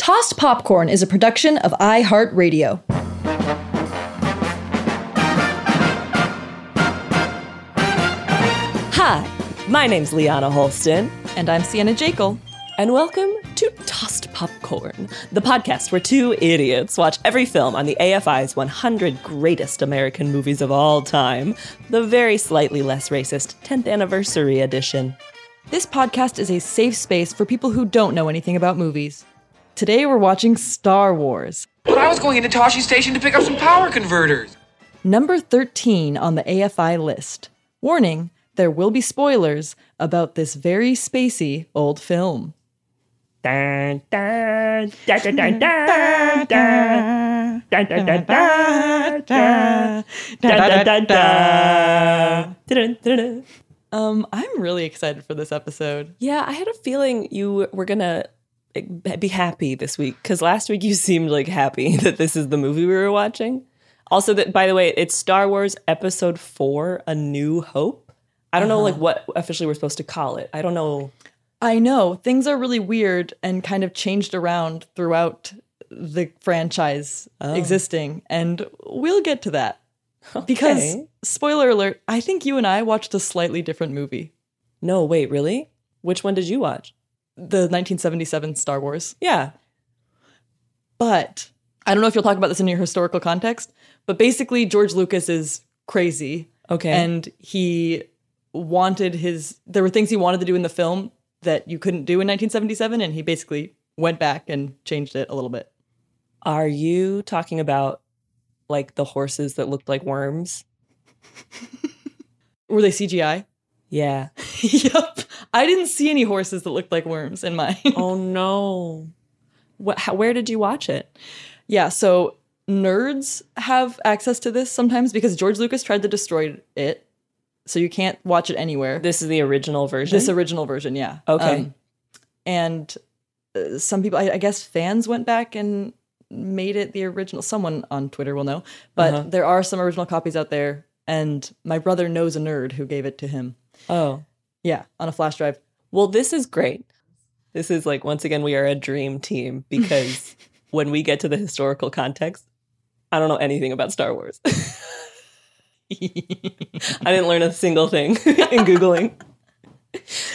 Tossed Popcorn is a production of iHeartRadio. Hi, my name's Liana Holston. And I'm Sienna Jekyll. And welcome to Tossed Popcorn, the podcast where two idiots watch every film on the AFI's 100 Greatest American Movies of All Time, the very slightly less racist 10th Anniversary Edition. This podcast is a safe space for people who don't know anything about movies. Today we're watching Star Wars. But I was going into Tosche Station to pick up some power converters. Number 13 on the AFI list. Warning, there will be spoilers about this very spacey old film. Dun, dun, dun. Um, I'm really excited for this episode. Yeah, I had a feeling you were gonna be happy this week because last week you seemed like happy that this is the movie we were watching. Also, that by the way, it's Star Wars Episode Four: A New Hope. I don't uh-huh. know like what officially we're supposed to call it. I don't know. I know things are really weird and kind of changed around throughout the franchise oh. existing, and we'll get to that. Okay. Because spoiler alert, I think you and I watched a slightly different movie. No, wait, really? Which one did you watch? The 1977 Star Wars. Yeah. But I don't know if you'll talk about this in your historical context, but basically George Lucas is crazy. Okay. And he wanted his there were things he wanted to do in the film that you couldn't do in 1977 and he basically went back and changed it a little bit. Are you talking about like the horses that looked like worms? were they CGI? Yeah. yep. I didn't see any horses that looked like worms in mine. oh no. What, how, where did you watch it? Yeah, so nerds have access to this sometimes because George Lucas tried to destroy it. So you can't watch it anywhere. This is the original version. This original version, yeah. Okay. Um, and uh, some people, I, I, guess, fans went back and made it the original. Someone on Twitter will know, but uh-huh. there are some original copies out there. And my brother knows a nerd who gave it to him. Oh, yeah, on a flash drive. Well, this is great. This is like, once again, we are a dream team because when we get to the historical context, I don't know anything about Star Wars. I didn't learn a single thing in Googling.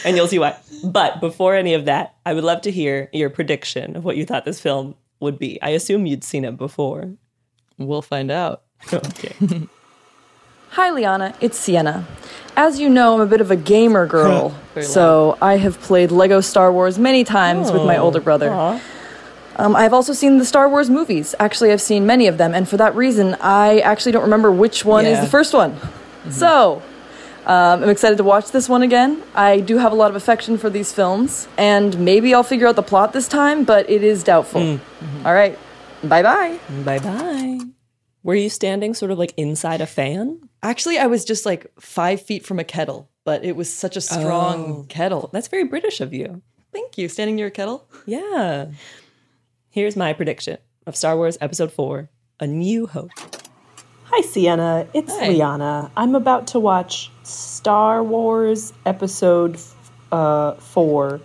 and you'll see why. But before any of that, I would love to hear your prediction of what you thought this film would be. I assume you'd seen it before. We'll find out. Okay. Hi, Liana. It's Sienna. As you know, I'm a bit of a gamer girl, so I have played Lego Star Wars many times with my Oh, older brother. Um, I've also seen the Star Wars movies. Actually, I've seen many of them, and for that reason, I actually don't remember which one is Yeah. the first one. So, um, I'm excited to watch this one again. I do have a lot of affection for these films, and maybe I'll figure out the plot this time, but it is doubtful. All right, bye bye. Bye bye. Were you standing sort of like inside a fan? Actually, I was just like five feet from a kettle, but it was such a strong Oh. kettle. That's very British of you. Thank you. Standing near a kettle? Yeah. Here's my prediction of Star Wars Episode 4 A New Hope. Hi, Sienna. It's Hi. Liana. I'm about to watch Star Wars Episode uh, 4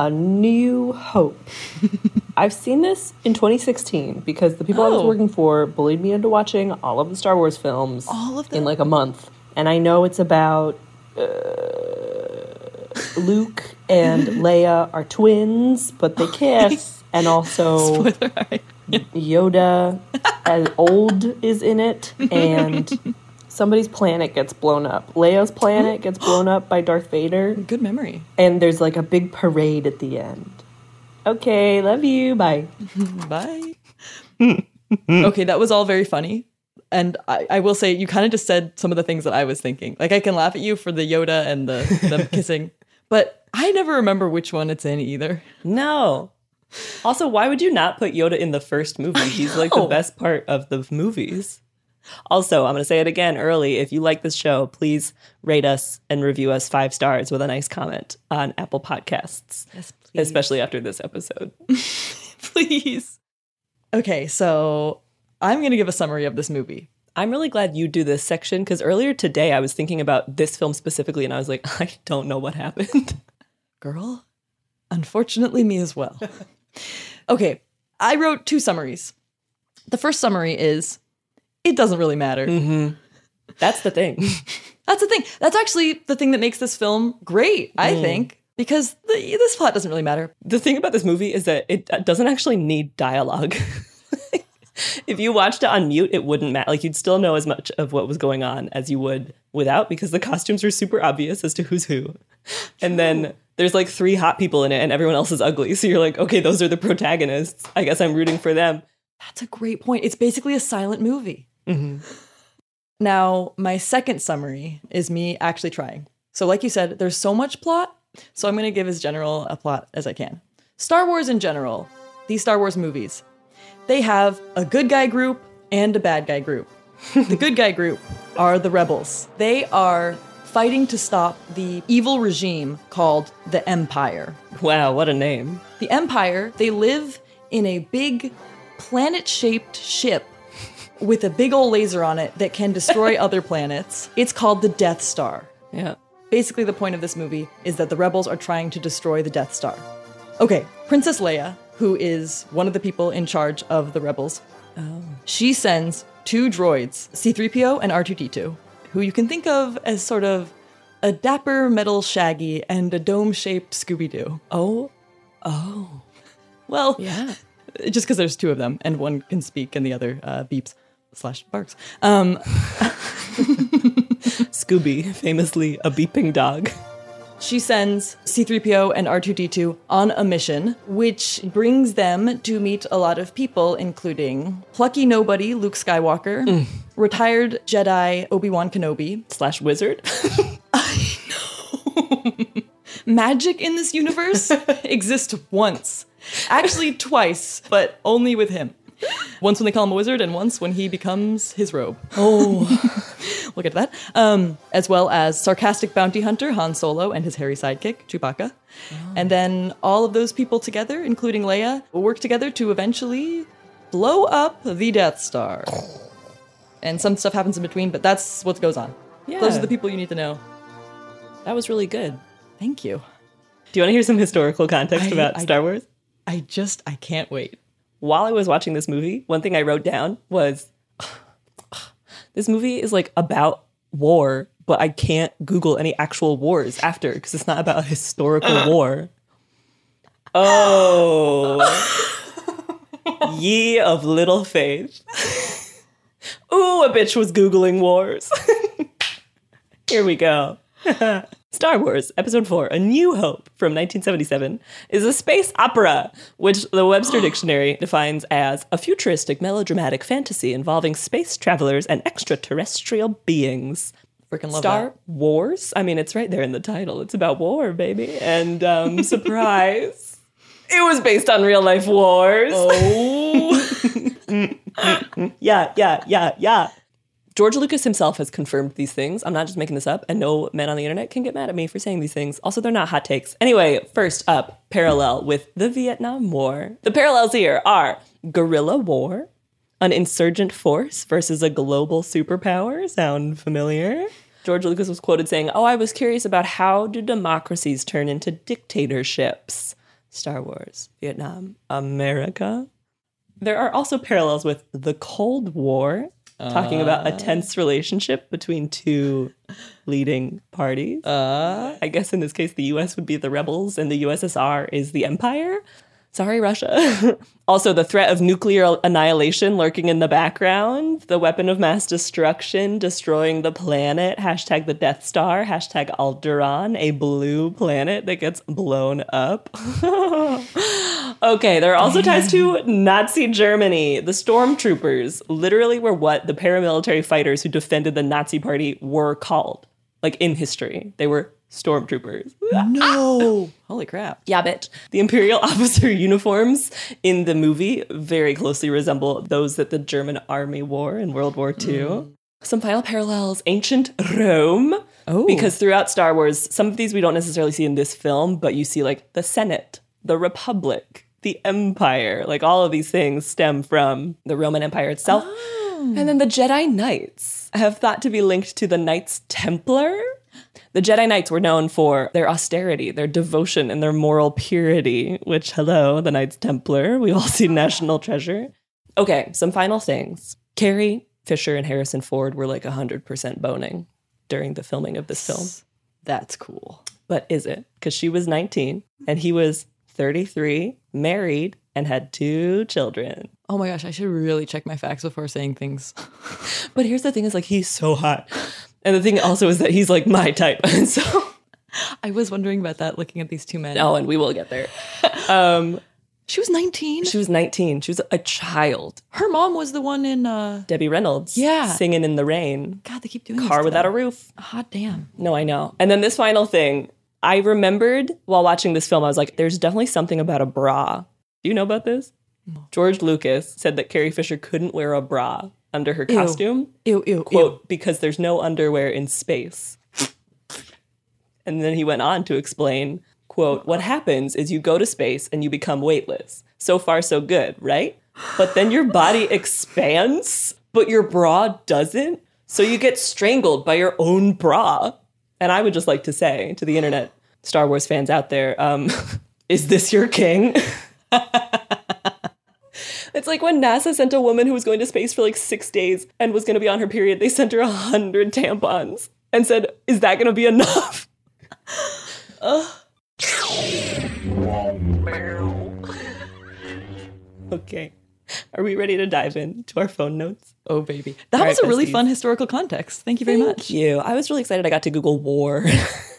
A New Hope. I've seen this in 2016 because the people I was Oh. working for bullied me into watching all of the Star Wars films All of them? in like a month. And I know it's about uh, Luke and Leia are twins, but they kiss. and also Yoda as old is in it, and somebody's planet gets blown up. Leia's planet gets blown up by Darth Vader. Good memory. And there's like a big parade at the end. Okay, love you. Bye. Bye. okay, that was all very funny. And I, I will say, you kind of just said some of the things that I was thinking. Like, I can laugh at you for the Yoda and the, the kissing, but I never remember which one it's in either. No. Also, why would you not put Yoda in the first movie? He's like the best part of the movies. Also, I'm going to say it again early. If you like this show, please rate us and review us five stars with a nice comment on Apple Podcasts. Yes, Especially after this episode. please. Okay, so I'm going to give a summary of this movie. I'm really glad you do this section because earlier today I was thinking about this film specifically and I was like, I don't know what happened. Girl, unfortunately, me as well. okay, I wrote two summaries. The first summary is it doesn't really matter. Mm-hmm. That's the thing. That's the thing. That's actually the thing that makes this film great, I Mm. think, because the, this plot doesn't really matter. The thing about this movie is that it doesn't actually need dialogue. if you watched it on mute, it wouldn't matter. Like you'd still know as much of what was going on as you would without because the costumes are super obvious as to who's who. And then there's like three hot people in it and everyone else is ugly. So you're like, okay, those are the protagonists. I guess I'm rooting for them. That's a great point. It's basically a silent movie. Mm-hmm. Now, my second summary is me actually trying. So, like you said, there's so much plot, so I'm going to give as general a plot as I can. Star Wars in general, these Star Wars movies, they have a good guy group and a bad guy group. the good guy group are the rebels. They are fighting to stop the evil regime called the Empire. Wow, what a name. The Empire, they live in a big planet shaped ship with a big old laser on it that can destroy other planets. It's called the Death Star. Yeah. Basically, the point of this movie is that the rebels are trying to destroy the Death Star. Okay, Princess Leia, who is one of the people in charge of the rebels, Oh. she sends two droids, C3PO and R2D2, who you can think of as sort of a dapper metal Shaggy and a dome shaped Scooby Doo. Oh. Oh. Well, Yeah. just because there's two of them and one can speak and the other uh, beeps slash barks. Um, Scooby, famously a beeping dog. She sends C3PO and R2D2 on a mission, which brings them to meet a lot of people, including plucky nobody Luke Skywalker, mm. retired Jedi Obi Wan Kenobi, Slash wizard. I know. Magic in this universe exists once. Actually, twice, but only with him. Once when they call him a wizard, and once when he becomes his robe. Oh. we'll get to that. Um, as well as sarcastic bounty hunter Han Solo and his hairy sidekick, Chewbacca. And then all of those people together, including Leia, will work together to eventually blow up the Death Star. And some stuff happens in between, but that's what goes on. Yeah. Those are the people you need to know. That was really good. Thank you. Do you want to hear some historical context I- about I- Star Wars? I just, I can't wait. While I was watching this movie, one thing I wrote down was this movie is like about war, but I can't Google any actual wars after because it's not about a historical uh. war. Oh, ye of little faith. Ooh, a bitch was Googling wars. Here we go. Star Wars Episode 4 A New Hope from 1977 is a space opera, which the Webster Dictionary defines as a futuristic melodramatic fantasy involving space travelers and extraterrestrial beings. Freaking love Star that. Wars. I mean, it's right there in the title. It's about war, baby. And um, surprise, it was based on real life wars. Oh. yeah, yeah, yeah, yeah. George Lucas himself has confirmed these things. I'm not just making this up, and no men on the internet can get mad at me for saying these things. Also, they're not hot takes. Anyway, first up, parallel with the Vietnam War. The parallels here are guerrilla war, an insurgent force versus a global superpower. Sound familiar? George Lucas was quoted saying, Oh, I was curious about how do democracies turn into dictatorships? Star Wars, Vietnam, America. There are also parallels with the Cold War, talking about a Uh. tense relationship between two leading parties. Uh. I guess in this case, the US would be the rebels and the USSR is the empire. Sorry, Russia. also, the threat of nuclear annihilation lurking in the background, the weapon of mass destruction destroying the planet, hashtag the Death Star, hashtag Alderaan, a blue planet that gets blown up. okay, there are also ties to Nazi Germany. The stormtroopers literally were what the paramilitary fighters who defended the Nazi party were called. Like in history, they were stormtroopers. No. Holy crap. Yeah, bitch. The Imperial officer uniforms in the movie very closely resemble those that the German army wore in World War II. Mm. Some final parallels ancient Rome. Oh. Because throughout Star Wars, some of these we don't necessarily see in this film, but you see like the Senate, the Republic, the Empire. Like all of these things stem from the Roman Empire itself. Oh. And then the Jedi Knights have thought to be linked to the Knights Templar. The Jedi Knights were known for their austerity, their devotion, and their moral purity, which, hello, the Knights Templar. We all see National Treasure. Okay, some final things. Carrie Fisher and Harrison Ford were like 100% boning during the filming of this film. That's cool. But is it? Because she was 19 and he was 33, married, and had two children. Oh my gosh, I should really check my facts before saying things. But here's the thing is like he's so hot. And the thing also is that he's like my type. And so I was wondering about that looking at these two men. Oh, and we will get there. Um she was 19. She was 19. She was a child. Her mom was the one in uh Debbie Reynolds. Yeah. Singing in the rain. God, they keep doing Car without a roof. Hot damn. No, I know. And then this final thing, I remembered while watching this film, I was like, there's definitely something about a bra. Do you know about this? George Lucas said that Carrie Fisher couldn't wear a bra under her Ew. costume. Ew, ew, Quote, because there's no underwear in space. And then he went on to explain, quote, what happens is you go to space and you become weightless. So far, so good, right? But then your body expands, but your bra doesn't. So you get strangled by your own bra. And I would just like to say to the internet, Star Wars fans out there, um, is this your king? It's like when NASA sent a woman who was going to space for like six days and was going to be on her period, they sent her a hundred tampons and said, Is that going to be enough? Ugh. okay. Are we ready to dive into our phone notes? Oh, baby. That All was right, a really besties. fun historical context. Thank you very Thank much. you. I was really excited I got to Google war.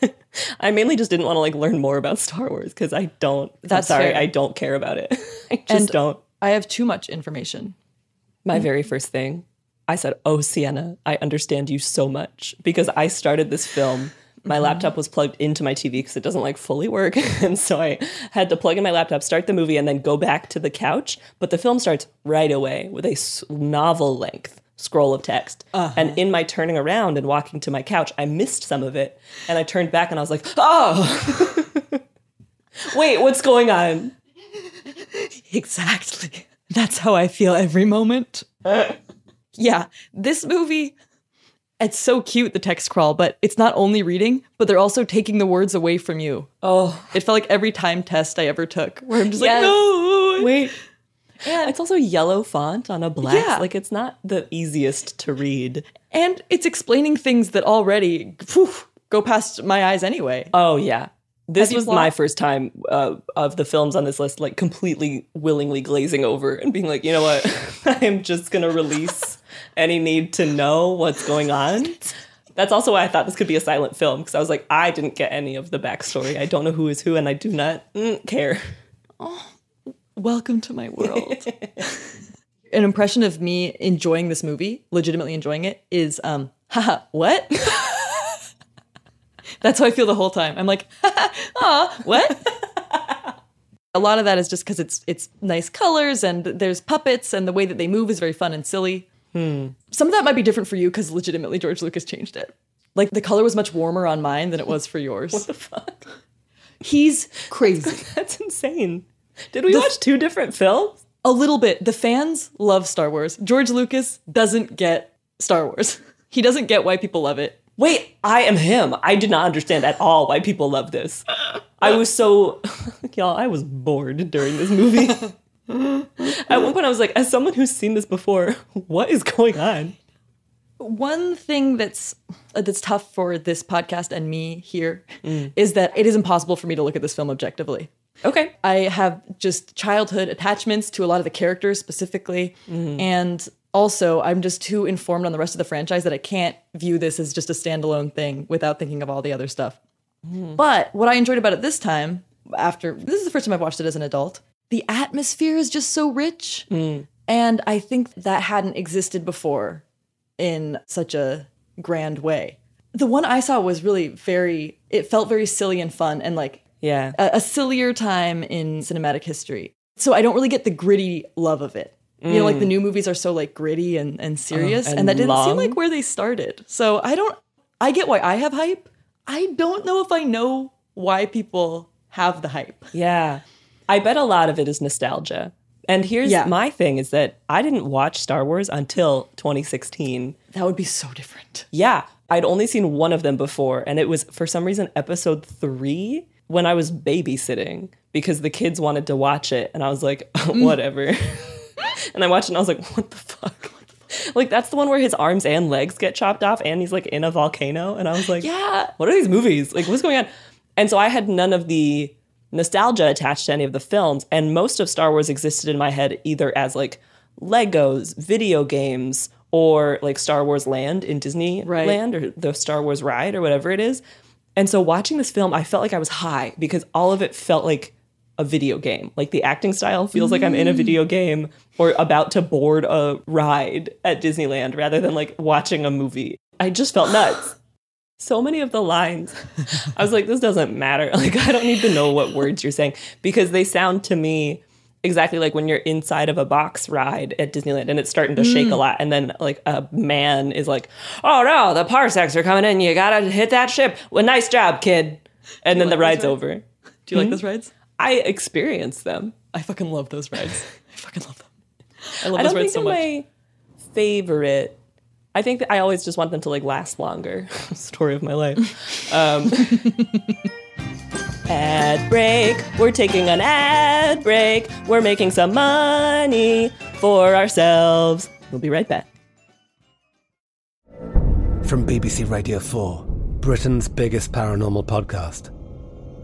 I mainly just didn't want to like learn more about Star Wars because I don't. I'm sorry, fair. I don't care about it. I just And don't. I have too much information. My very first thing, I said, Oh, Sienna, I understand you so much because I started this film. My mm-hmm. laptop was plugged into my TV because it doesn't like fully work. and so I had to plug in my laptop, start the movie, and then go back to the couch. But the film starts right away with a novel length scroll of text. Uh-huh. And in my turning around and walking to my couch, I missed some of it. And I turned back and I was like, Oh, wait, what's going on? Exactly. That's how I feel every moment. yeah, this movie, it's so cute, the text crawl, but it's not only reading, but they're also taking the words away from you. Oh, It felt like every time test I ever took, where I'm just Yes. like, no, wait. Yeah, it's also yellow font on a black. Yeah. Like it's not the easiest to read. And it's explaining things that already phew, go past my eyes anyway. Oh yeah. This was plot. my first time uh, of the films on this list, like completely willingly glazing over and being like, you know what, I'm just gonna release any need to know what's going on. That's also why I thought this could be a silent film because I was like, I didn't get any of the backstory. I don't know who is who, and I do not mm, care. Oh, welcome to my world. An impression of me enjoying this movie, legitimately enjoying it, is um, haha, what? That's how I feel the whole time. I'm like, ah, what? a lot of that is just because it's it's nice colors and there's puppets and the way that they move is very fun and silly. Hmm. Some of that might be different for you because legitimately George Lucas changed it. Like the color was much warmer on mine than it was for yours. what the fuck? He's crazy. That's insane. Did we watch two different films? A little bit. The fans love Star Wars. George Lucas doesn't get Star Wars. He doesn't get why people love it. Wait, I am him. I did not understand at all why people love this. I was so, y'all, I was bored during this movie. at one point, I was like, as someone who's seen this before, what is going on? One thing that's uh, that's tough for this podcast and me here is that it is impossible for me to look at this film objectively. Okay. I have just childhood attachments to a lot of the characters specifically and also I'm just too informed on the rest of the franchise that I can't view this as just a standalone thing without thinking of all the other stuff. Hmm. But what I enjoyed about it this time after this is the first time I've watched it as an adult, the atmosphere is just so rich. Hmm. And I think that hadn't existed before in such a grand way. The one I saw was really very, it felt very silly and fun and like Yeah. a, a sillier time in cinematic history. So I don't really get the gritty love of it. You know, like the mm. new movies are so like gritty and, and uh, serious, and, and that didn't long. seem like where they started. So I don't, I get why I have hype. I don't know if I know why people have the hype. Yeah. I bet a lot of it is nostalgia. And here's Yeah. my thing is that I didn't watch Star Wars until 2016. That would be so different. Yeah. I'd only seen one of them before, and it was for some reason episode three when I was babysitting because the kids wanted to watch it, and I was like, mm. whatever. and I watched it and I was like, what the fuck? Like that's the one where his arms and legs get chopped off and he's like in a volcano. And I was like, Yeah. what are these movies? Like, what's going on? And so I had none of the nostalgia attached to any of the films. And most of Star Wars existed in my head either as like Legos, video games, or like Star Wars Land in Disneyland Right. or the Star Wars ride or whatever it is. And so watching this film, I felt like I was high because all of it felt like a video game. Like the acting style feels like I'm in a video game or about to board a ride at Disneyland rather than like watching a movie. I just felt nuts. So many of the lines, I was like, this doesn't matter. Like, I don't need to know what words you're saying because they sound to me exactly like when you're inside of a box ride at Disneyland and it's starting to shake a lot. And then, like, a man is like, oh no, the parsecs are coming in. You gotta hit that ship. Well, nice job, kid. And then like the ride's over. Do you like Hmm? those rides? I experienced them. I fucking love those rides. I fucking love them. I love I those don't rides think so they're much. my favorite. I think that I always just want them to like last longer. Story of my life. Um, ad break. We're taking an ad break. We're making some money for ourselves. We'll be right back. From BBC Radio 4, Britain's biggest paranormal podcast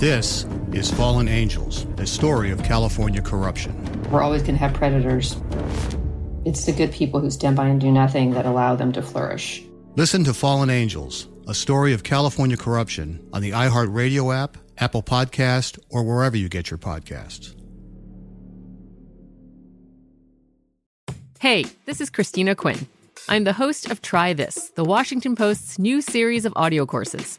This is Fallen Angels, a story of California corruption. We're always going to have predators. It's the good people who stand by and do nothing that allow them to flourish. Listen to Fallen Angels, a story of California corruption on the iHeartRadio app, Apple Podcast, or wherever you get your podcasts. Hey, this is Christina Quinn. I'm the host of Try This, the Washington Post's new series of audio courses.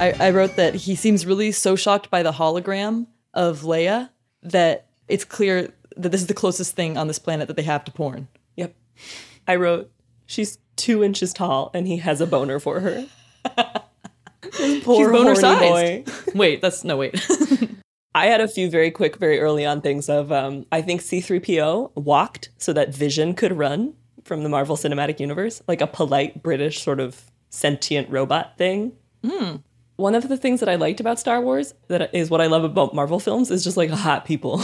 I, I wrote that he seems really so shocked by the hologram of Leia that it's clear that this is the closest thing on this planet that they have to porn. Yep. I wrote, she's two inches tall and he has a boner for her. Poor boner sized. boy. wait, that's no wait. I had a few very quick, very early on things of um, I think C3PO walked so that Vision could run from the Marvel Cinematic Universe, like a polite British sort of sentient robot thing. Mm. One of the things that I liked about Star Wars, that is what I love about Marvel films, is just like hot people.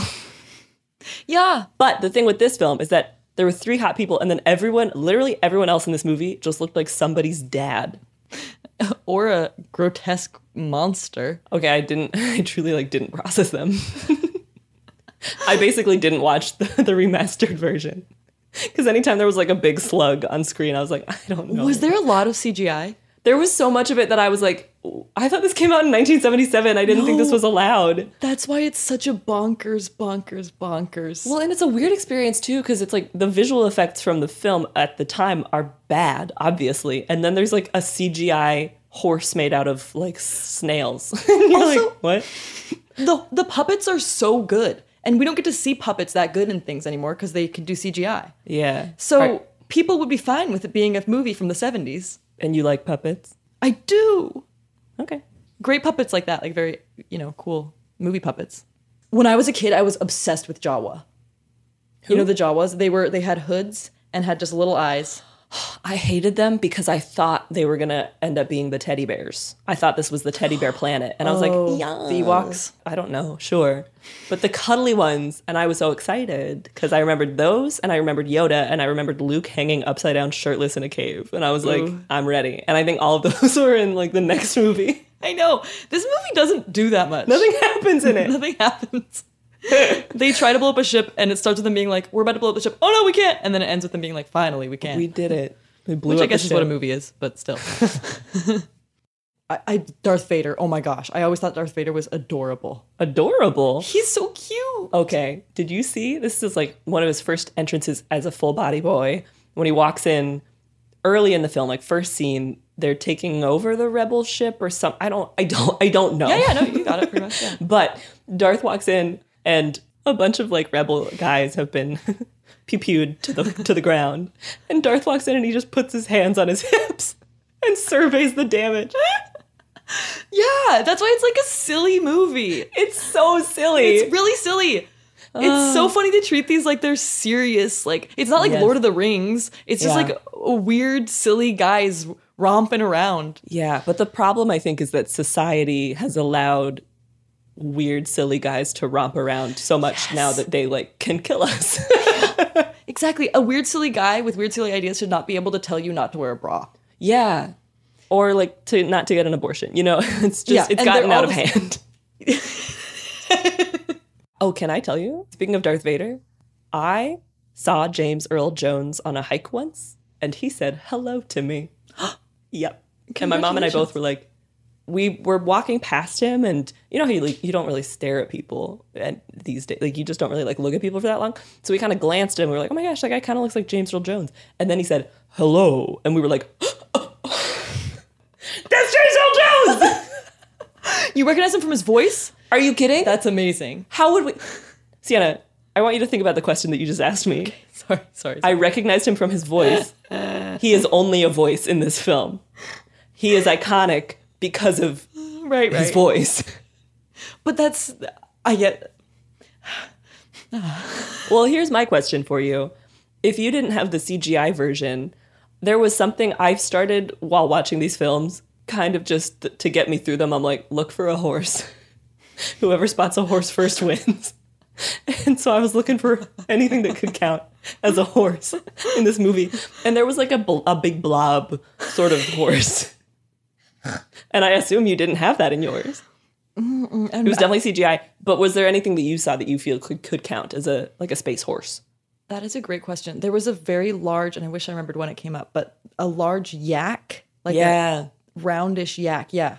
yeah. But the thing with this film is that there were three hot people, and then everyone, literally everyone else in this movie, just looked like somebody's dad. or a grotesque monster. Okay, I didn't. I truly like didn't process them. I basically didn't watch the, the remastered version because anytime there was like a big slug on screen, I was like, I don't know. Was there a lot of CGI? There was so much of it that I was like, I thought this came out in 1977. I didn't think this was allowed. That's why it's such a bonkers, bonkers, bonkers. Well, and it's a weird experience too because it's like the visual effects from the film at the time are bad, obviously, and then there's like a CGI horse made out of like snails. And you're Also- like, what? the the puppets are so good, and we don't get to see puppets that good in things anymore because they can do CGI. Yeah. So Are- people would be fine with it being a movie from the seventies. And you like puppets? I do. Okay. Great puppets like that, like very you know cool movie puppets. When I was a kid, I was obsessed with Jawa. You know the Jawas? They were they had hoods and had just little eyes. I hated them because I thought they were gonna end up being the teddy bears. I thought this was the teddy bear planet, and I was Oh, like, yeah, the Ewoks? I don't know, sure, but the cuddly ones, and I was so excited because I remembered those, and I remembered Yoda, and I remembered Luke hanging upside down, shirtless in a cave, and I was like, Ooh. I'm ready. And I think all of those were in like the next movie. I know this movie doesn't do that much. Nothing happens in it. Nothing happens. they try to blow up a ship, and it starts with them being like, "We're about to blow up the ship." Oh no, we can't! And then it ends with them being like, "Finally, we can." We did it. We blew Which I up the guess is what a movie is, but still. I, I Darth Vader. Oh my gosh, I always thought Darth Vader was adorable. Adorable. He's so cute. Okay. Did you see? This is like one of his first entrances as a full body boy. When he walks in early in the film, like first scene, they're taking over the rebel ship or some I don't I don't I don't know. Yeah, yeah, no, you got it pretty much. Yeah. But Darth walks in and a bunch of like rebel guys have been pew-pewed to the to the ground. And Darth walks in and he just puts his hands on his hips and surveys the damage. Yeah, that's why it's like a silly movie. It's so silly. It's really silly. It's so funny to treat these like they're serious. Like it's not like Yes. Lord of the Rings. It's just Yeah. like a weird, silly guys romping around. Yeah, but the problem I think is that society has allowed weird, silly guys to romp around so much now that they like can kill us. Exactly. A weird, silly guy with weird, silly ideas should not be able to tell you not to wear a bra. yeah. or like to not to get an abortion. You know, it's just Yeah, it's and gotten out of hand. oh, can I tell you? Speaking of Darth Vader, I saw James Earl Jones on a hike once, and he said hello to me. yep. And my mom and I both were like, we were walking past him, and you know how you like, you don't really stare at people and these days, like you just don't really like look at people for that long. So we kind of glanced at him. We were like, oh my gosh, that guy kind of looks like James Earl Jones. And then he said hello, and we were like, that's James Earl Jones. You recognize him from his voice? Are you kidding? That's amazing. How would we? Sienna, I want you to think about the question that you just asked me. Sorry, sorry. I recognized him from his voice. he is only a voice in this film. He is iconic because of right, his right. voice. But that's I get Well, here's my question for you. If you didn't have the CGI version, there was something I've started while watching these films, kind of just th- to get me through them. I'm like, look for a horse. Whoever spots a horse first wins. And so I was looking for anything that could count as a horse in this movie. And there was like a, bl- a big blob sort of horse. And I assume you didn't have that in yours. It was definitely CGI. But was there anything that you saw that you feel could, could count as a like a space horse? That is a great question. There was a very large, and I wish I remembered when it came up, but a large yak, like Yeah. a roundish yak. Yeah,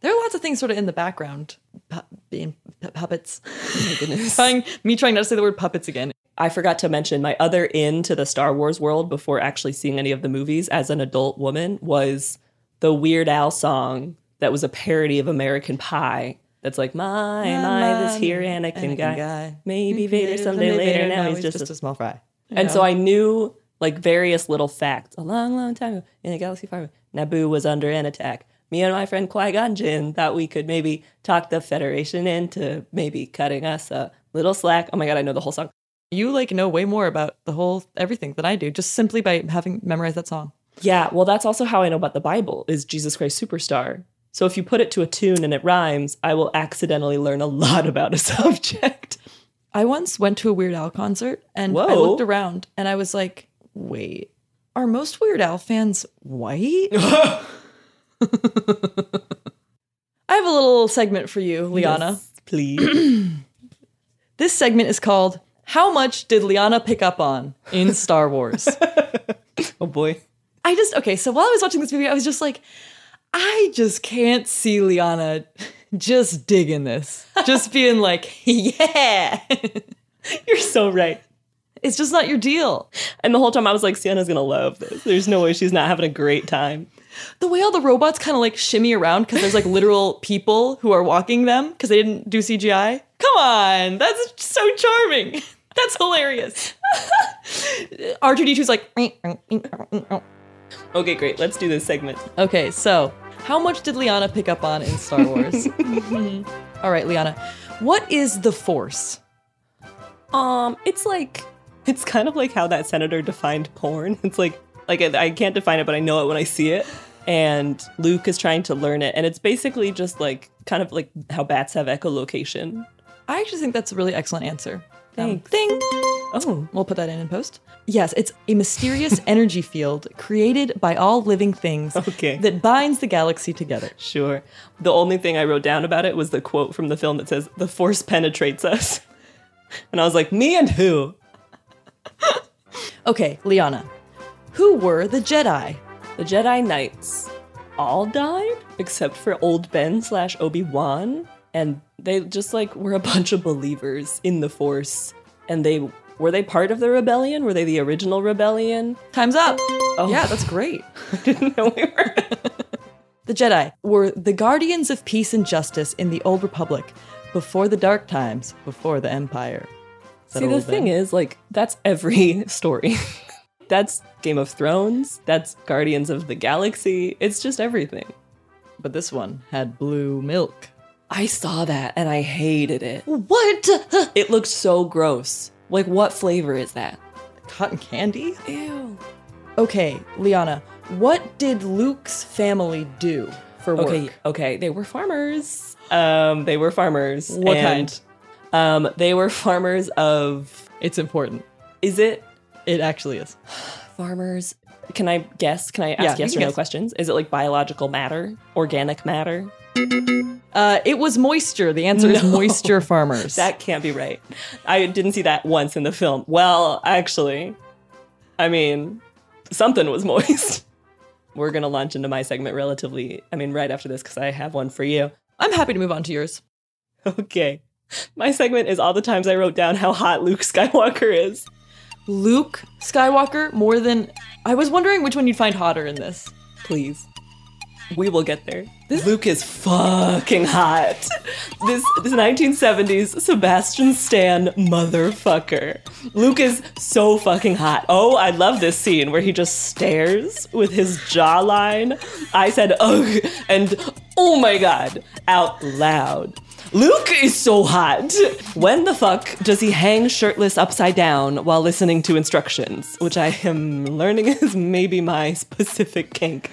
there are lots of things sort of in the background, pu- being pu- puppets. Oh my goodness. trying, me trying not to say the word puppets again. I forgot to mention my other in to the Star Wars world before actually seeing any of the movies as an adult woman was the Weird Al song that was a parody of American Pie. That's like my my, this here Anakin, guy. maybe mm-hmm. Vader someday later. Now he's just, a small fry. And so I knew like various little facts. A long, long time ago in a galaxy far away, Naboo was under an attack. Me and my friend Qui Gon Jinn thought we could maybe talk the Federation into maybe cutting us a little slack. Oh my god, I know the whole song. You like know way more about the whole everything than I do, just simply by having memorized that song. Yeah, well, that's also how I know about the Bible is Jesus Christ Superstar. So if you put it to a tune and it rhymes, I will accidentally learn a lot about a subject. I once went to a Weird Al concert and I looked around and I was like, wait, are most Weird Al fans white? I have a little segment for you, Liana. Yes, please. This segment is called How Much Did Liana Pick Up On in Star Wars? oh boy. I just, okay, so while I was watching this movie, I was just like, I just can't see Liana just digging this. Just being like, yeah. You're so right. It's just not your deal. And the whole time I was like, Sienna's gonna love this. There's no way she's not having a great time. The way all the robots kind of like shimmy around because there's like literal people who are walking them because they didn't do CGI. Come on, that's so charming. That's hilarious. R2D2's like, Okay, great. Let's do this segment. okay, so how much did Liana pick up on in Star Wars? all right, Liana, what is the Force? Um, it's like it's kind of like how that senator defined porn. It's like like I, I can't define it, but I know it when I see it. And Luke is trying to learn it, and it's basically just like kind of like how bats have echolocation. I actually think that's a really excellent answer. Um, Thanks. ding. Oh, We'll put that in in post. Yes, it's a mysterious energy field created by all living things Okay. that binds the galaxy together. sure. The only thing I wrote down about it was the quote from the film that says, "The Force penetrates us," and I was like, "Me and who?" Okay, Liana, who were the Jedi? The Jedi Knights all died except for Old Ben slash Obi Wan, and they just like were a bunch of believers in the Force. And they were they part of the rebellion? Were they the original rebellion? Time's up. Oh. Yeah, that's great. I didn't know we were. The Jedi were the guardians of peace and justice in the Old Republic before the dark times, before the Empire. See, the thing then? is, like, that's every story. that's Game of Thrones. That's Guardians of the Galaxy. It's just everything. But this one had blue milk. I saw that and I hated it. What? It looked so gross. Like, what flavor is that? Cotton candy? Ew. Okay, Liana, what did Luke's family do for work? Okay, okay. They were farmers. Um, they were farmers. What and, Um, they were farmers of. It's important. Is it It actually is. farmers? Can I guess? Can I ask Yeah, yes or no questions? Is it like biological matter, organic matter? Uh, it was moisture. The answer is moisture farmers. That can't be right. I didn't see that once in the film. Well, actually, I mean, something was moist. We're gonna launch into my segment relatively. I mean, right after this because I have one for you. I'm happy to move on to yours. Okay, my segment is all the times I wrote down how hot Luke Skywalker is. Luke Skywalker more than I was wondering which one you'd find hotter in this. Please. We will get there. Luke is fucking hot. This this 1970s Sebastian Stan motherfucker. Luke is so fucking hot. Oh, I love this scene where he just stares with his jawline. I said ugh and oh my god out loud. Luke is so hot. When the fuck does he hang shirtless upside down while listening to instructions? Which I am learning is maybe my specific kink.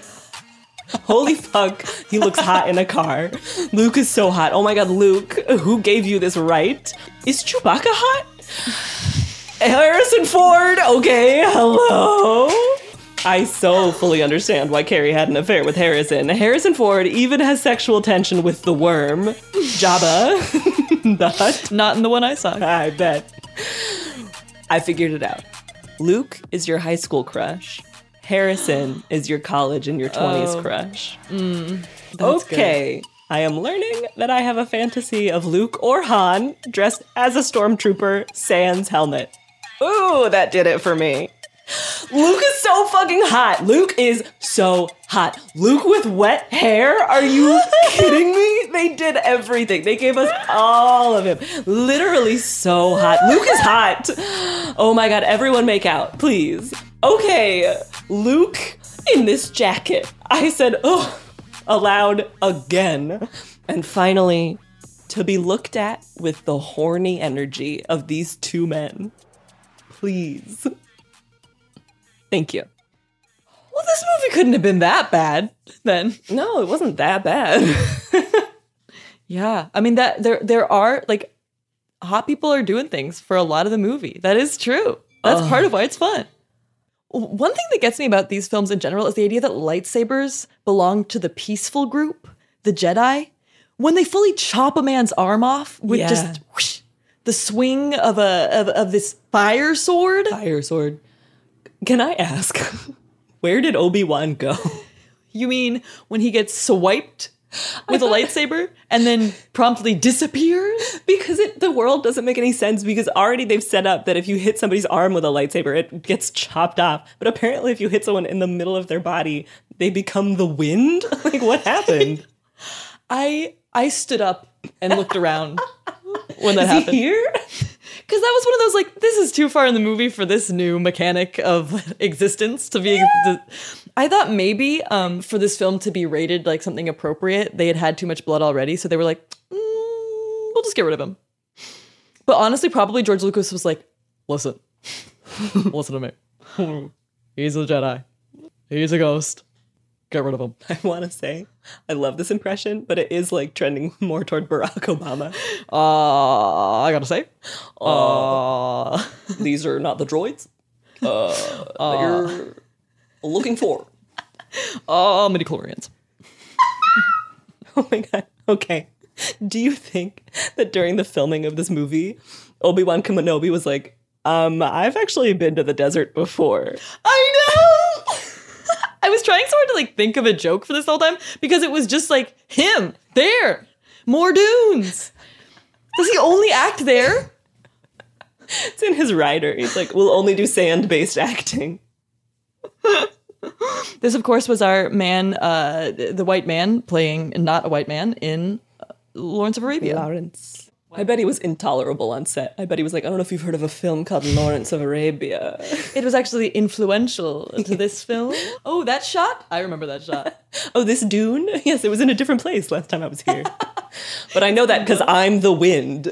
Holy fuck, he looks hot in a car. Luke is so hot. Oh my god, Luke, who gave you this right? Is Chewbacca hot? Harrison Ford, okay, hello. I so fully understand why Carrie had an affair with Harrison. Harrison Ford even has sexual tension with the worm, Jabba. the Hutt. Not in the one I saw. I bet. I figured it out. Luke is your high school crush. Harrison is your college and your 20s Oh. crush. Mm, that's good. okay. I am learning that I have a fantasy of Luke or Han dressed as a stormtrooper sans helmet. Ooh, that did it for me. Luke is so fucking hot. Luke is so hot. Luke with wet hair? Are you kidding me? They did everything. They gave us all of him. Literally so hot. Luke is hot. Oh my god, everyone make out, please. Okay, Luke in this jacket. I said, oh, aloud again. And finally, to be looked at with the horny energy of these two men. Please. Thank you. Well, this movie couldn't have been that bad then. No, it wasn't that bad. yeah, I mean that there there are like hot people are doing things for a lot of the movie. That is true. That's Ugh. part of why it's fun. One thing that gets me about these films in general is the idea that lightsabers belong to the peaceful group, the Jedi. When they fully chop a man's arm off with Yeah. just whoosh, the swing of a of, of this fire sword. Fire sword. Can I ask, where did Obi Wan go? You mean when he gets swiped with a lightsaber and then promptly disappears? Because it, the world doesn't make any sense because already they've set up that if you hit somebody's arm with a lightsaber, it gets chopped off. But apparently, if you hit someone in the middle of their body, they become the wind? Like, what happened? I I stood up and looked around when that Is he happened. here? Because that was one of those like this is too far in the movie for this new mechanic of existence to be. I thought maybe um, for this film to be rated like something appropriate, they had had too much blood already, so they were like, "Mm, we'll just get rid of him. But honestly, probably George Lucas was like, listen, listen to me. He's a Jedi. He's a ghost. Get rid of him. I want to say, I love this impression, but it is like trending more toward Barack Obama. Uh, I gotta say, Uh, these are not the droids uh, that you're looking for. uh, midi chlorians. Oh my god. Okay. Do you think that during the filming of this movie, Obi Wan Kenobi was like, um, I've actually been to the desert before. I know. I was trying so hard to like think of a joke for this whole time because it was just like him there, more dunes. Does he only act there? It's in his rider. He's like, we'll only do sand based acting. This, of course, was our man, uh, the white man playing not a white man in uh, Lawrence of Arabia. Lawrence. I bet he was intolerable on set. I bet he was like, I don't know if you've heard of a film called Lawrence of Arabia. It was actually influential to this film. Oh, that shot! I remember that shot. Oh, this dune? Yes, it was in a different place last time I was here. but I know that because I'm the wind.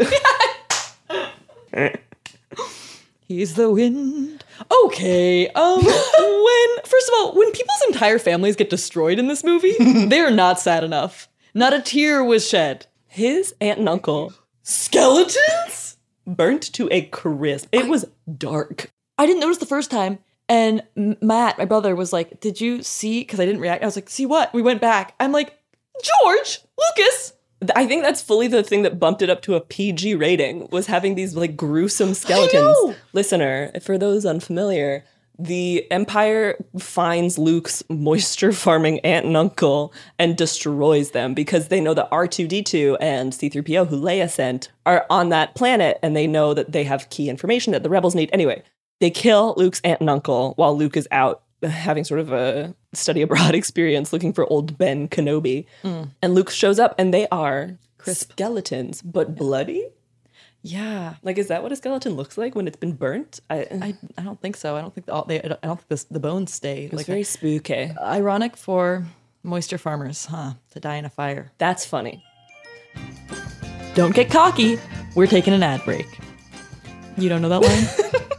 He's the wind. Okay. Um when first of all, when people's entire families get destroyed in this movie, they're not sad enough. Not a tear was shed. His aunt and uncle Skeletons? burnt to a crisp. It was dark. I didn't notice the first time, And Matt, my brother, was like, Did you see? Because I didn't react. I was like, See what? We went back. I'm like, George, Lucas. I think that's fully the thing that bumped it up to a PG rating was having these like gruesome skeletons. Listener, for those unfamiliar, the Empire finds Luke's moisture farming aunt and uncle and destroys them because they know that R2D2 and C3PO, who Leia sent, are on that planet and they know that they have key information that the rebels need. Anyway, they kill Luke's aunt and uncle while Luke is out having sort of a study abroad experience looking for old Ben Kenobi. Mm. And Luke shows up and they are Crisp. skeletons, but bloody. Yeah. Like, is that what a skeleton looks like when it's been burnt? I I, I don't think so. I don't think the, all, they. I don't I don't think this, the bones stay. It's very spooky. Ironic for moisture farmers, huh? To die in a fire. That's funny. Don't get cocky. We're taking an ad break. You don't know that line?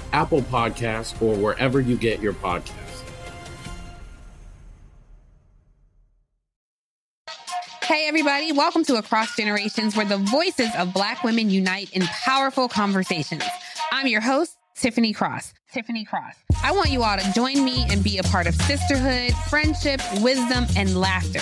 Apple Podcasts, or wherever you get your podcasts. Hey, everybody, welcome to Across Generations, where the voices of Black women unite in powerful conversations. I'm your host, Tiffany Cross. Tiffany Cross. I want you all to join me and be a part of sisterhood, friendship, wisdom, and laughter.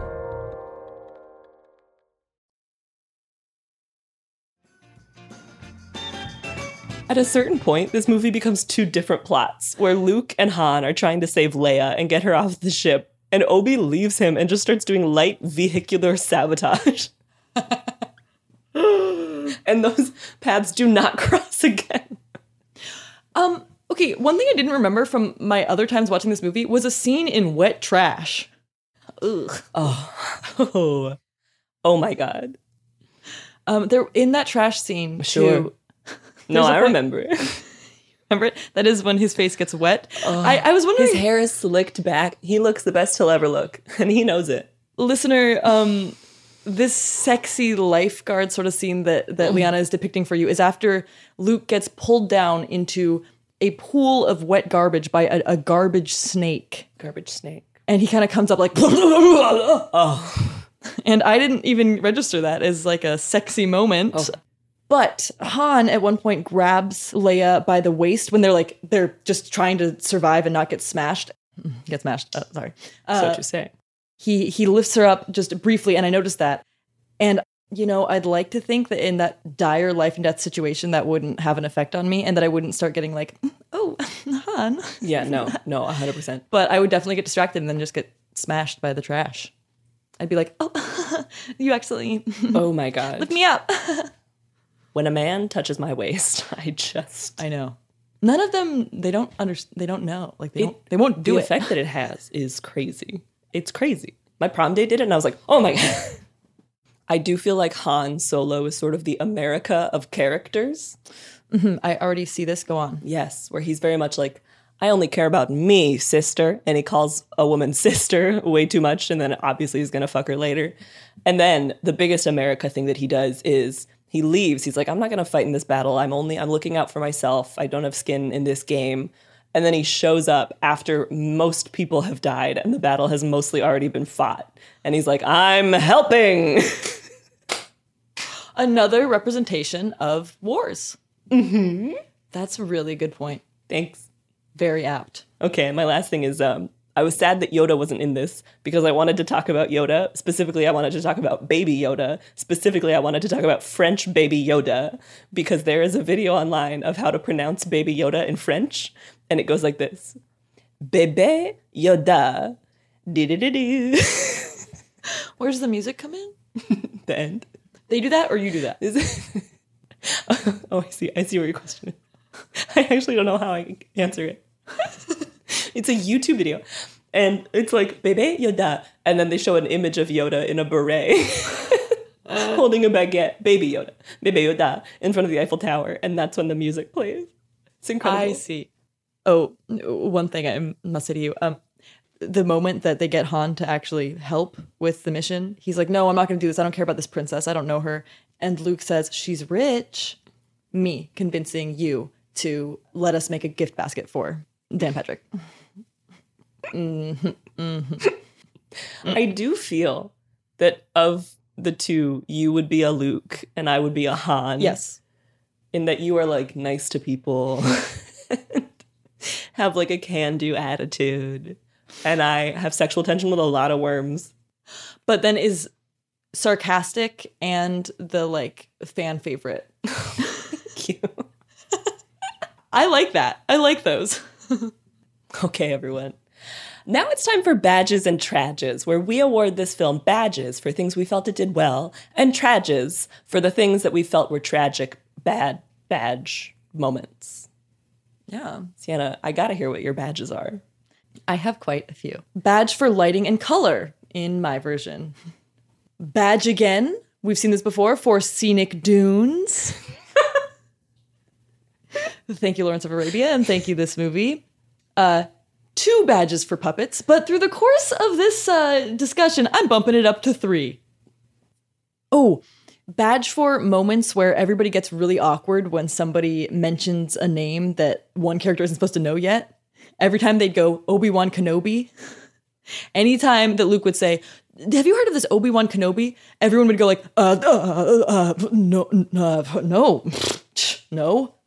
At a certain point, this movie becomes two different plots where Luke and Han are trying to save Leia and get her off the ship, and Obi leaves him and just starts doing light vehicular sabotage. and those paths do not cross again. Um, okay, one thing I didn't remember from my other times watching this movie was a scene in wet trash. Ugh. Oh. oh. my god. Um, there in that trash scene. Sure. too, No, I remember it. Remember it? That is when his face gets wet. I, I was wondering. His hair is slicked back. He looks the best he'll ever look, and he knows it. listener, um, this sexy lifeguard sort of scene that that Liana is depicting for you is after Luke gets pulled down into a pool of wet garbage by a, a garbage snake. Garbage snake. And he kind of comes up like, oh. And I didn't even register that as like a sexy moment. Oh. But Han at one point grabs Leia by the waist when they're like, they're just trying to survive and not get smashed. Get smashed. Uh, sorry. Uh, what you say? he he lifts her up just briefly and i noticed that and you know i'd like to think that in that dire life and death situation that wouldn't have an effect on me and that i wouldn't start getting like oh han Yeah, no, no, 100%. but i would definitely get distracted and then just get smashed by the trash i'd be like oh you accidentally Oh my God. lift me up When a man touches my waist, I just. i know none of them they don't understand they don't know like they It- don't they won't do the it effect that it has is crazy. It's crazy. My prom date did it, and I was like, oh my God. I do feel like Han Solo is sort of the America of characters. Mhm, i already see this go on Yes, where he's very much like, I only care about me, sister. And he calls a woman sister way too much. And then obviously he's going to fuck her later. And then the biggest America thing that he does is he leaves. He's like, I'm not going to fight in this battle. I'm only, I'm looking out for myself. I don't have skin in this game. And then he shows up after most people have died and the battle has mostly already been fought. And he's like, I'm helping. another representation of wars mm-hmm. that's a really good point Thanks. very apt Okay, my last thing is um I was sad that Yoda wasn't in this because I wanted to talk about Yoda. Specifically, I wanted to talk about baby Yoda. Specifically, I wanted to talk about French baby Yoda because there is a video online of how to pronounce baby Yoda in French, and it goes like this Bébé Yoda. Dee-dee-dee-dee. Where's the music come in? the end. They do that or you do that? Oh, I see. I see where your question is. I actually don't know how I answer it. It's a YouTube video. And it's like, Bebe Yoda. And then they show an image of Yoda in a beret holding a baguette. Baby Yoda. Bebe Yoda in front of the Eiffel Tower. And that's when the music plays. It's incredible. I see. Oh, one thing I must say to you. Um, the moment that they get Han to actually help with the mission, he's like, "No, I'm not going to do this. I don't care about this princess. I don't know her." And Luke says, "She's rich." Me convincing you to let us make a gift basket for Dan Patrick. Mhm, mhm. I do feel that of the two, you would be a Luke and I would be a Han. Yes. In that you are like nice to people, have like a can do attitude, and I have sexual tension with a lot of worms. But then is sarcastic and the like fan favorite. Thank you. I like that. I like those. Okay, everyone. Now it's time for badges and trages, where we award this film badges for things we felt it did well, and trages for the things that we felt were tragic, bad badge moments. Yeah. Sienna, I gotta hear what your badges are. I have quite a few. Badge for lighting and color in my version. Badge again. We've seen this before for scenic dunes. thank you, Lawrence of Arabia, and thank you, this movie. Uh, two badges for puppets, but through the course of this uh, discussion, I'm bumping it up to three. Oh, badge for moments where everybody gets really awkward when somebody mentions a name that one character isn't supposed to know yet. Every time they'd go Obi Wan Kenobi, anytime that Luke would say, "Have you heard of this Obi Wan Kenobi?" Everyone would go like, "Uh, uh, uh no, uh, no, no."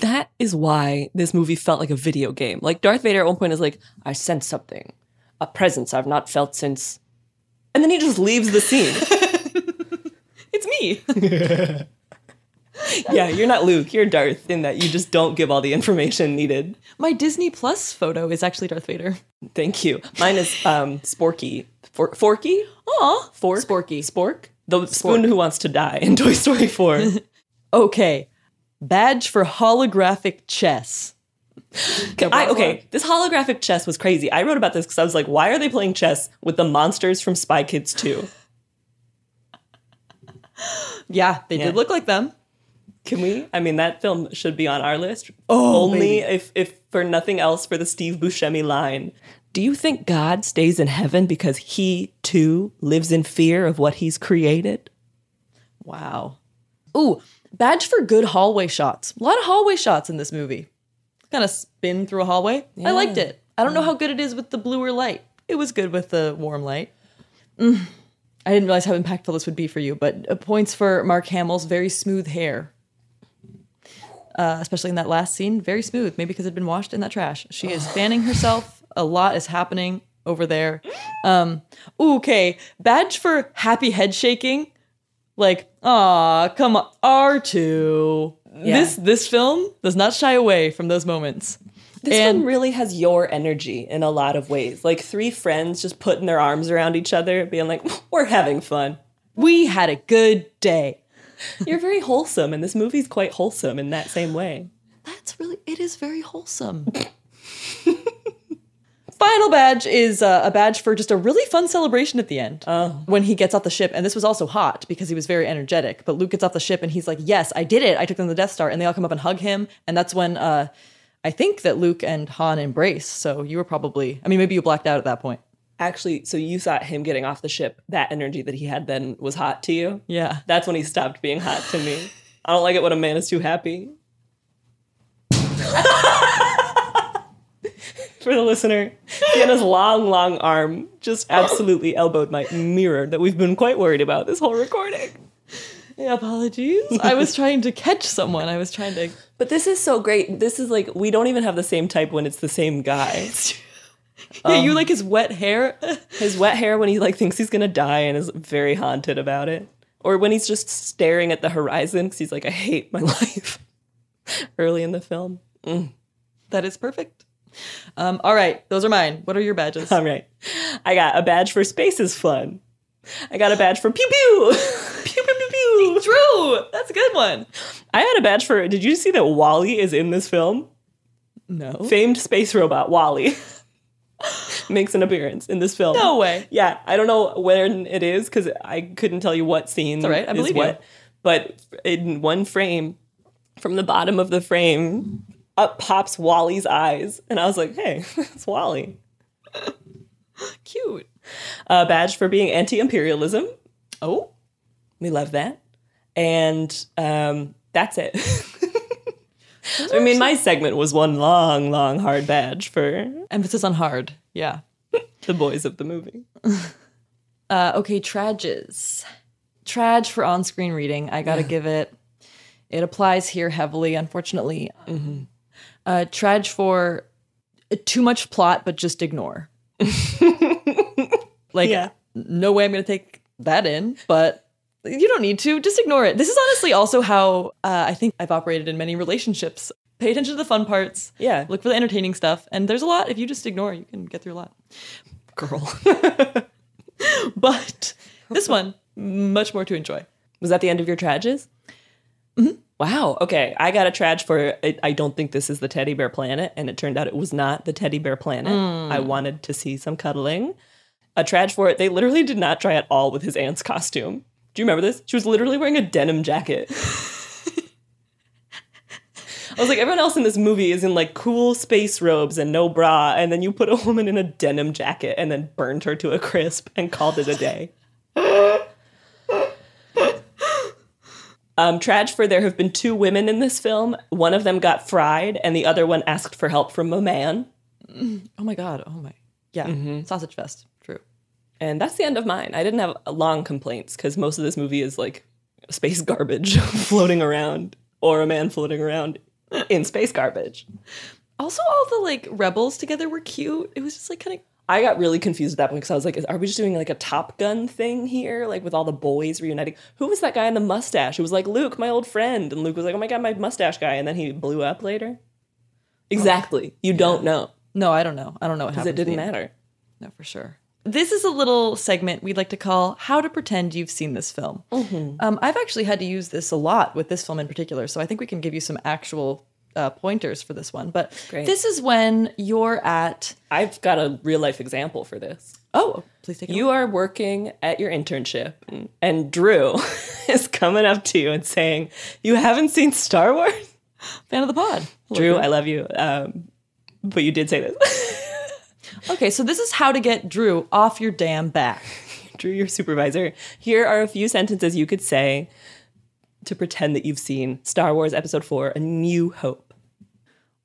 That is why this movie felt like a video game. Like Darth Vader at one point is like, I sense something, a presence I've not felt since. And then he just leaves the scene. it's me. yeah, you're not Luke, you're Darth in that you just don't give all the information needed. My Disney Plus photo is actually Darth Vader. Thank you. Mine is um Sporky. For- Forky? Aw, Fork? Sporky. Spork? The spoon who wants to die in Toy Story 4. Okay, badge for holographic chess. I, okay, this holographic chess was crazy. I wrote about this because I was like, why are they playing chess with the monsters from Spy Kids 2? Yeah, they Yeah. did look like them. Can we? I mean, that film should be on our list. Oh, only baby. if, if for nothing else, for the Steve Buscemi line. Do you think God stays in heaven because he too lives in fear of what he's created? Wow. Ooh, badge for good hallway shots. A lot of hallway shots in this movie. kind of spin through a hallway. I liked it. I don't know how good it is with the bluer light. It was good with the warm light. Mm. I didn't realize how impactful this would be for you, but uh, points for Mark Hamill's very smooth hair. Uh, especially in that last scene, very smooth. Maybe because it had been washed in that trash. She is fanning herself. A lot is happening over there. Um, ooh, okay, badge for happy head shaking. Like, ah, come on, R two. Yeah. This this film does not shy away from those moments. This And- one really has your energy in a lot of ways. Like three friends just putting their arms around each other, being like, we're having fun. We had a good day. You're very wholesome, and this movie's quite wholesome in that same way. That's really, it is very wholesome. Final badge is uh, a badge for just a really fun celebration at the end when he gets off the ship. And this was also hot because he was very energetic. But Luke gets off the ship and he's like, Yes, I did it. I took them to the Death Star. And they all come up and hug him. And that's when uh, I think that Luke and Han embrace. So you were probably, I mean, maybe you blacked out at that point. Actually, so you thought him getting off the ship, that energy that he had then was hot to you? Yeah. That's when he stopped being hot to me. I don't like it when a man is too happy. For the listener, Sienna's long, long arm just absolutely elbowed my mirror that we've been quite worried about this whole recording. Yeah, apologies. I was trying to catch someone. I was trying to. But this is so great. This is like, we don't even have the same type when it's the same guy. Yeah, you like his wet hair. his wet hair when he like thinks he's gonna die and is very haunted about it, or when he's just staring at the horizon because he's like, I hate my life. Early in the film. Mm. That is perfect. Um, all right, those are mine. What are your badges? All right, I got a badge for space is fun. I got a badge for pew pew. pew pew pew pew. True, that's a good one. I had a badge for. Did you see that WALL-E is in this film? No. Famed space robot WALL-E makes an appearance in this film. No way. Yeah, I don't know when it is because I couldn't tell you what scene. It's all right, I is believe you. what, But in one frame, from the bottom of the frame, up pops WALL-E's eyes, and I was like, "Hey, it's WALL-E." Cute. A badge for being anti-imperialism. Oh, we love that, and um, that's it. I mean, my segment was one long, long, hard badge for Emphasis on hard. Yeah. the boys of the movie. Uh, okay, trages. Trage for on screen reading. I gotta give it. It applies here heavily, unfortunately. Uh, trage for uh, too much plot, but just ignore. like, Yeah. no way I'm gonna take that in, but you don't need to. Just ignore it. This is honestly also how uh, I think I've operated in many relationships. Pay attention to the fun parts. Yeah. Look for the entertaining stuff. And there's a lot. If you just ignore, you can get through a lot. Girl. but this one, much more to enjoy. Was that the end of your trages? Mm-hmm. Wow. Okay. I got a trage for I I don't think this is the teddy bear planet, and it turned out it was not the teddy bear planet. Mm. I wanted to see some cuddling. A trage for it. They literally did not try at all with his aunt's costume. Do you remember this? She was literally wearing a denim jacket. I was like, everyone else in this movie is in like cool space robes and no bra, and then you put a woman in a denim jacket and then burned her to a crisp and called it a day. Um, Trage for there have been two women in this film. One of them got fried, and the other one asked for help from a man. Oh my god. Oh my. Yeah. Sausage fest. True. And that's the end of mine. I didn't have long complaints because most of this movie is like space garbage floating around or a man floating around in space garbage. Also, all the like rebels together were cute. It was just like kind of. I got really confused at that point because I was like, are we just doing like a Top Gun thing here? Like with all the boys reuniting? Who was that guy in the mustache? It was like Luke, my old friend. And Luke was like, oh my God, my mustache guy. And then he blew up later. Exactly. You don't know. No, I don't know. I don't know what Because happened. it didn't matter. No, for sure. This is a little segment we'd like to call "How to Pretend You've Seen This Film." Um, I've actually had to use this a lot with this film in particular, so I think we can give you some actual uh, pointers for this one. But Great. this is when you're at. I've got a real life example for this. Oh, please take it. You are working at your internship, and Drew is coming up to you and saying, You haven't seen Star Wars? Fan of the pod. Drew, Hello, I love you. Um, but you did say this. Okay, so this is how to get Drew off your damn back. Drew, your supervisor. Here are a few sentences you could say to pretend that you've seen Star Wars Episode 4 A New Hope.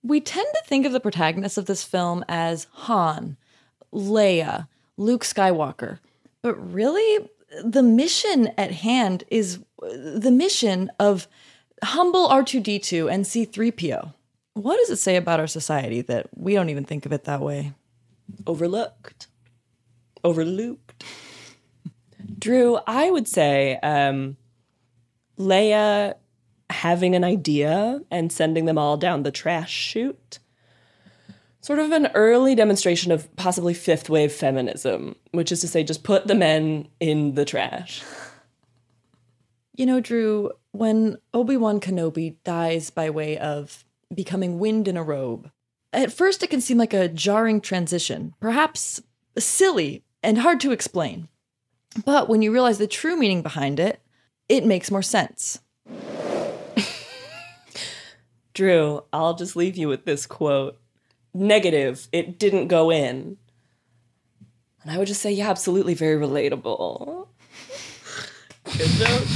We tend to think of the protagonists of this film as Han, Leia, Luke Skywalker. But really, the mission at hand is the mission of humble R2D2 and C3PO. What does it say about our society that we don't even think of it that way? Overlooked. Overlooked. Drew, I would say um, Leia having an idea and sending them all down the trash chute. Sort of an early demonstration of possibly fifth wave feminism, which is to say, just put the men in the trash. You know, Drew, when Obi Wan Kenobi dies by way of becoming wind in a robe, at first it can seem like a jarring transition, perhaps silly and hard to explain. But when you realize the true meaning behind it, it makes more sense. Drew, I'll just leave you with this quote Negative, it didn't go in. And I would just say, yeah, absolutely, very relatable. Good joke.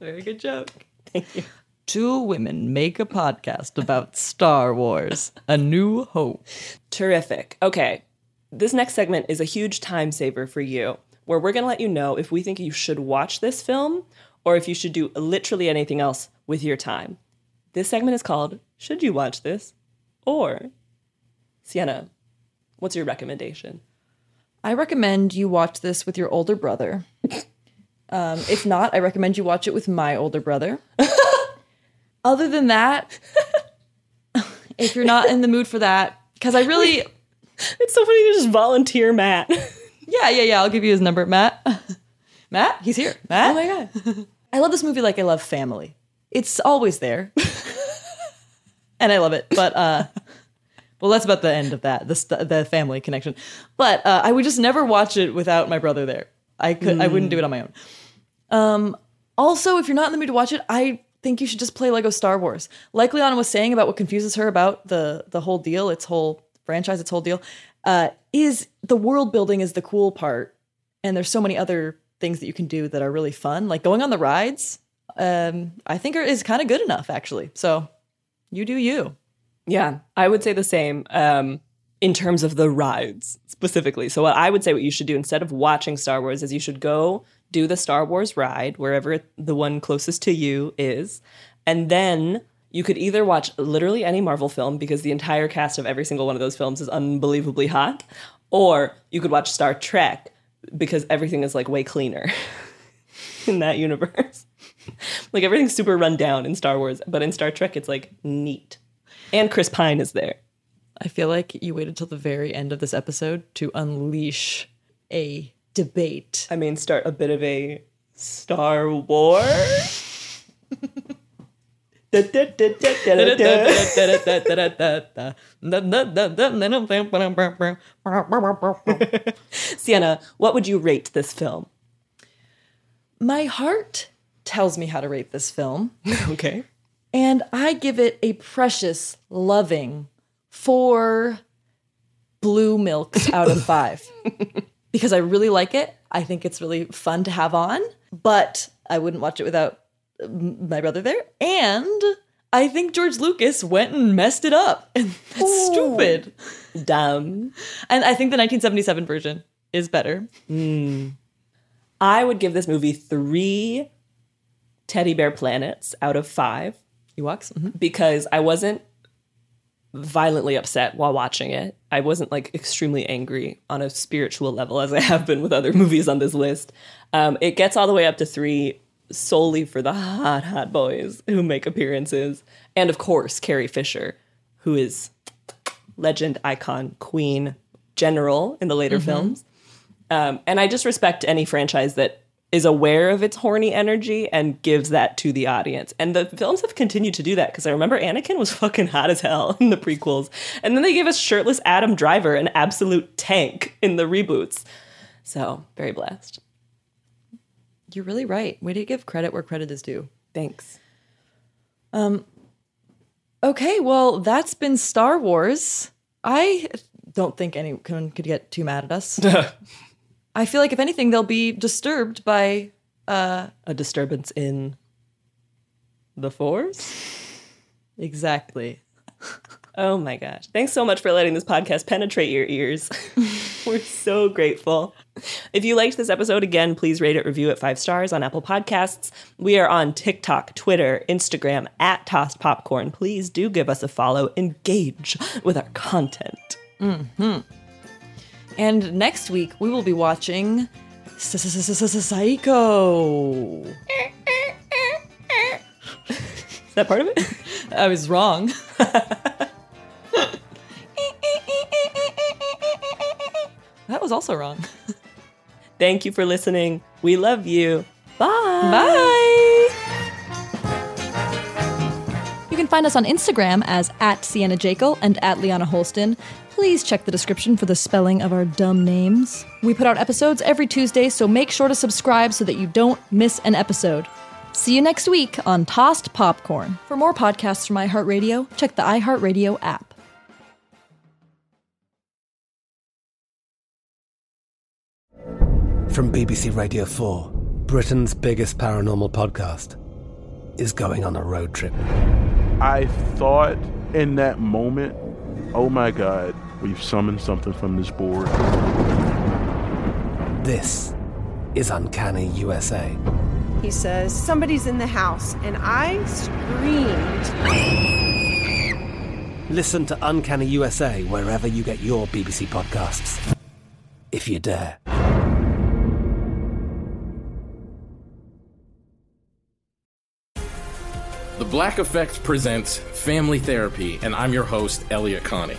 Very good joke. Thank you. Two women make a podcast about Star Wars A New Hope. Terrific. Okay. This next segment is a huge time saver for you, where we're going to let you know if we think you should watch this film or if you should do literally anything else with your time. This segment is called Should You Watch This? Or Sienna, what's your recommendation? I recommend you watch this with your older brother. Um, if not, I recommend you watch it with my older brother. Other than that, if you're not in the mood for that, because I really. It's so funny to just volunteer Matt. yeah, yeah, yeah. I'll give you his number, Matt. Matt, he's here. Matt. Oh my god. I love this movie like I love family. It's always there. And I love it. But uh well, that's about the end of that, the the family connection. But uh, I would just never watch it without my brother there. I could, I wouldn't do it on my own. Um, also, if you're not in the mood to watch it, I think you should just play Lego Star Wars. Like Liana was saying about what confuses her about the the whole deal, its whole franchise, its whole deal, uh, is the world building is the cool part, and there's so many other things that you can do that are really fun, like going on the rides. Um, I think are, is kind of good enough actually. So, you do you. Yeah, I would say the same um, in terms of the rides specifically. So, what I would say what you should do instead of watching Star Wars is you should go do the Star Wars ride wherever the one closest to you is. And then you could either watch literally any Marvel film because the entire cast of every single one of those films is unbelievably hot, or you could watch Star Trek because everything is like way cleaner in that universe. like everything's super run down in Star Wars, but in Star Trek it's like neat. And Chris Pine is there. I feel like you waited till the very end of this episode to unleash a debate. I mean, start a bit of a Star War. Sienna, what would you rate this film? My heart tells me how to rate this film. okay. And I give it a precious, loving four blue milks out of five. because I really like it. I think it's really fun to have on, but I wouldn't watch it without my brother there. And I think George Lucas went and messed it up. And that's stupid. Dumb. And I think the 1977 version is better. Mm. I would give this movie three teddy bear planets out of five. Ewoks? Mm-hmm. Because I wasn't violently upset while watching it. I wasn't like extremely angry on a spiritual level as I have been with other movies on this list. Um, it gets all the way up to three solely for the hot, hot boys who make appearances. And of course, Carrie Fisher, who is legend, icon, queen, general in the later Mm-hmm. films. Um, and I just respect any franchise that is aware of its horny energy and gives that to the audience. And the films have continued to do that because I remember Anakin was fucking hot as hell in the prequels. And then they gave us shirtless Adam Driver, an absolute tank in the reboots. So, very blessed. You're really right. Way to give credit where credit is due. Thanks. Um Okay, well, that's been Star Wars. I don't think anyone could get too mad at us. I feel like if anything, they'll be disturbed by uh a disturbance in the force. Exactly. Oh my gosh. Thanks so much for letting this podcast penetrate your ears. We're so grateful. If you liked this episode, again, please rate it, review it five stars on Apple Podcasts. We are on TikTok, Twitter, Instagram, at Tossed Popcorn. Please do give us a follow. Engage with our content. hmm And next week, we will be watching Psycho. Is that part of it? I was wrong. that was also wrong. Thank you for listening. We love you. Bye. Bye. You can find us on Instagram as at Sienna Jekyll and at Liana Holston. Please check the description for the spelling of our dumb names. We put out episodes every Tuesday, so make sure to subscribe so that you don't miss an episode. See you next week on Tossed Popcorn. For more podcasts from iHeartRadio, check the iHeartRadio app. From BBC Radio 4, Britain's biggest paranormal podcast is going on a road trip. I thought in that moment, oh my God, we've summoned something from this board. This is Uncanny USA. He says, Somebody's in the house. And I screamed. Listen to Uncanny USA wherever you get your BBC podcasts, if you dare. The Black Effect presents Family Therapy, and I'm your host, Elliott Connie.